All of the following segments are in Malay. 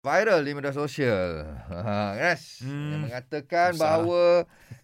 viral di media sosial. Ha, yes. Hmm. Yang mengatakan Susah. bahawa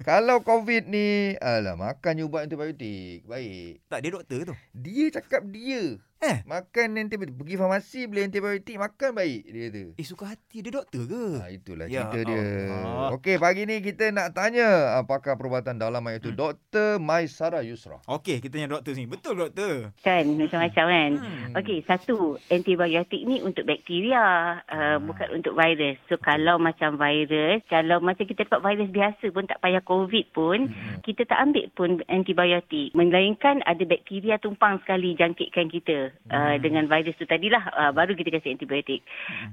kalau COVID ni, alah makan ubat antibiotik. Baik. Tak, dia doktor tu. Dia cakap dia. Eh? Makan antibiotik. Pergi farmasi beli antibiotik, makan baik. Dia kata. Eh, suka hati dia doktor ke? Ha, itulah Ya cerita dia. Allah. Okey, pagi ni kita nak tanya apakah perubatan dalaman iaitu Hmm. Dr. Maisara Yusra. Okey, kita tanya doktor sini. Betul doktor? kan macam-macam kan. Hmm. Okey, satu antibiotik ni untuk bakteria, uh, bukan untuk virus. So kalau macam virus, kalau macam kita dapat virus biasa pun tak payah COVID pun, Hmm. kita tak ambil pun antibiotik. Melainkan ada bakteria tumpang sekali jangkitkan kita uh, Hmm. dengan virus tu tadilah uh, baru kita kasih antibiotik.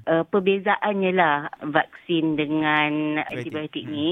Uh, perbezaannya lah vaksin dengan antibiotik Hmm. ni.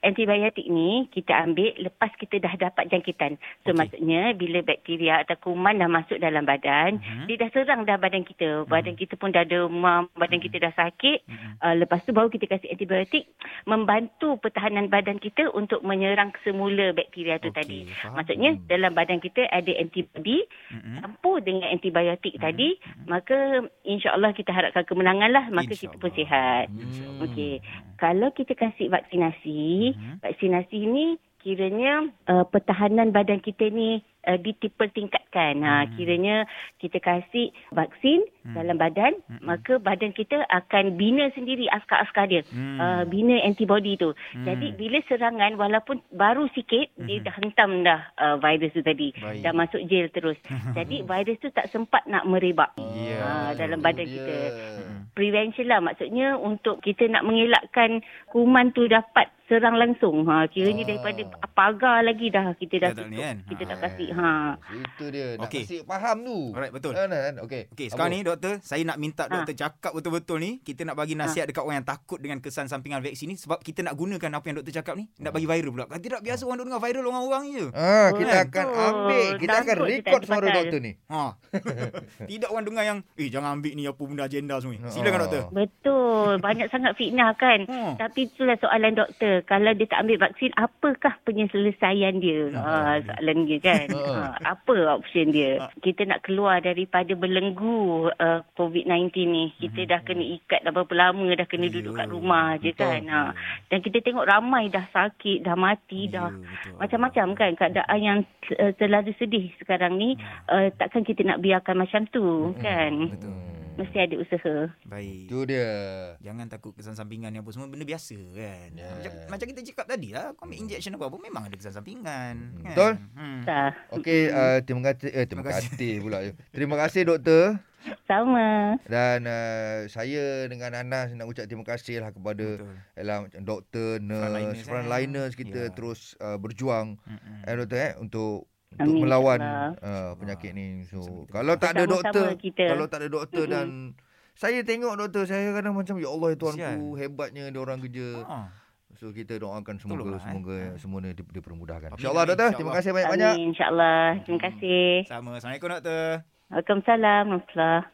Antibiotik ni kita ambil lepas kita dah dapat jangkitan. So Okey. maksudnya bila bakteria atau kuman dah masuk dalam badan, Mhm. dia dah serang dah badan kita. Badan kita pun dah demam, badan kita dah sakit. Mhm. Uh, lepas tu baru kita kasih antibiotik membantu pertahanan badan kita untuk menyerang semula bakteria tu Okey, tadi. faham. Maksudnya dalam badan kita ada antibody Mhm. campur dengan antibiotik Mhm. tadi, maka insya-Allah kita harapkan kemenangan lah, maka kita pun sihat. InsyaAllah. Okey. Kalau kita kasih vaksinasi, Mhm. vaksinasi ni kiranya uh, pertahanan badan kita ni uh, ditingkatkan. Ha, Hmm. kiranya kita kasih vaksin Hmm. dalam badan, Hmm. maka badan kita akan bina sendiri askar-askar dia. Hmm. Uh, bina antibody tu. Hmm. Jadi bila serangan walaupun baru sikit dia Mhm. dah hentam dah uh, virus tu tadi. Baik. Dah masuk jail terus. Jadi virus tu tak sempat nak merebak. Ya, Ah, betul. dalam badan dia. kita. Hmm. Prevention lah maksudnya untuk kita nak mengelakkan kuman tu dapat serang langsung. Ha kiranya Ah. daripada pagar lagi dah kita dah tutup. kan? Kita Ah. tak kasih. Ha. Itu dia. Nak Okey. kasi faham tu. Alright, betul. Kan, kan? Okey. Okey, sekarang Apa? ni doktor, saya nak minta Ha. doktor cakap betul-betul ni. Kita nak bagi nasihat dekat orang yang takut dengan kesan sampingan vaksin ni sebab kita nak gunakan apa yang doktor cakap ni. Nak bagi viral pula. Kalau tidak biasa orang duk dengar viral orang-orang je. Ah, kita Betul. akan ambil, kita akan Takut tak record ada suara doktor ni. Ha. tidak orang dengar yang eh jangan ambil ni apa benda agenda semua. ni. Silakan Ah. doktor. Betul. Banyak sangat fitnah kan. Ha. Tapi itulah soalan doktor. Kalau dia tak ambil vaksin, apakah penyelesaian dia? Ha, soalan dia kan. Ha. Ha, apa option dia? Ha. Kita nak keluar daripada belenggu uh, COVID-19 ni. Kita dah kena ikat dah berapa lama dah kena duduk Ya, kat rumah je betul. kan. Ha. Dan kita tengok ramai dah sakit, dah mati, Ya, dah betul. macam-macam kan keadaan yang uh, terlalu sedih sekarang ni. Uh, takkan kita nak biarkan macam tu kan. Betul. Mesti ada usaha. Baik. Itu dia. Jangan takut kesan sampingan ni apa semua benda biasa kan. Ya. Macam, macam kita cakap tadi lah, kau ambil injection apa-apa memang ada kesan sampingan. Hmm. Kan? Betul? Hmm. Dah. Okey, uh, terima kasih eh terima Terima kasih. pula. Terima kasih doktor Sama. dan uh, saya dengan Anas nak ucap terima kasih lah kepada ialah doktor, Frontliners, nurse, eh. frontliners kita Ya. terus uh, berjuang Mm-mm. eh doktor eh untuk untuk Amin, melawan uh, penyakit ni. So Sama-sama. kalau tak ada doktor, kita. kalau tak ada doktor Mm-mm. dan saya tengok doktor saya kadang macam ya Allah Kesian. hebatnya dia orang kerja. Ha. So kita doakan semoga Tolonglah, eh. semoga Ha. semua ni di- dipermudahkan. InsyaAllah doktor, terima insyaAllah. kasih banyak-banyak. Amin, insyaAllah. Terima kasih. Sama. Assalamualaikum doktor. Waalaikumsalam. Warahmatullahi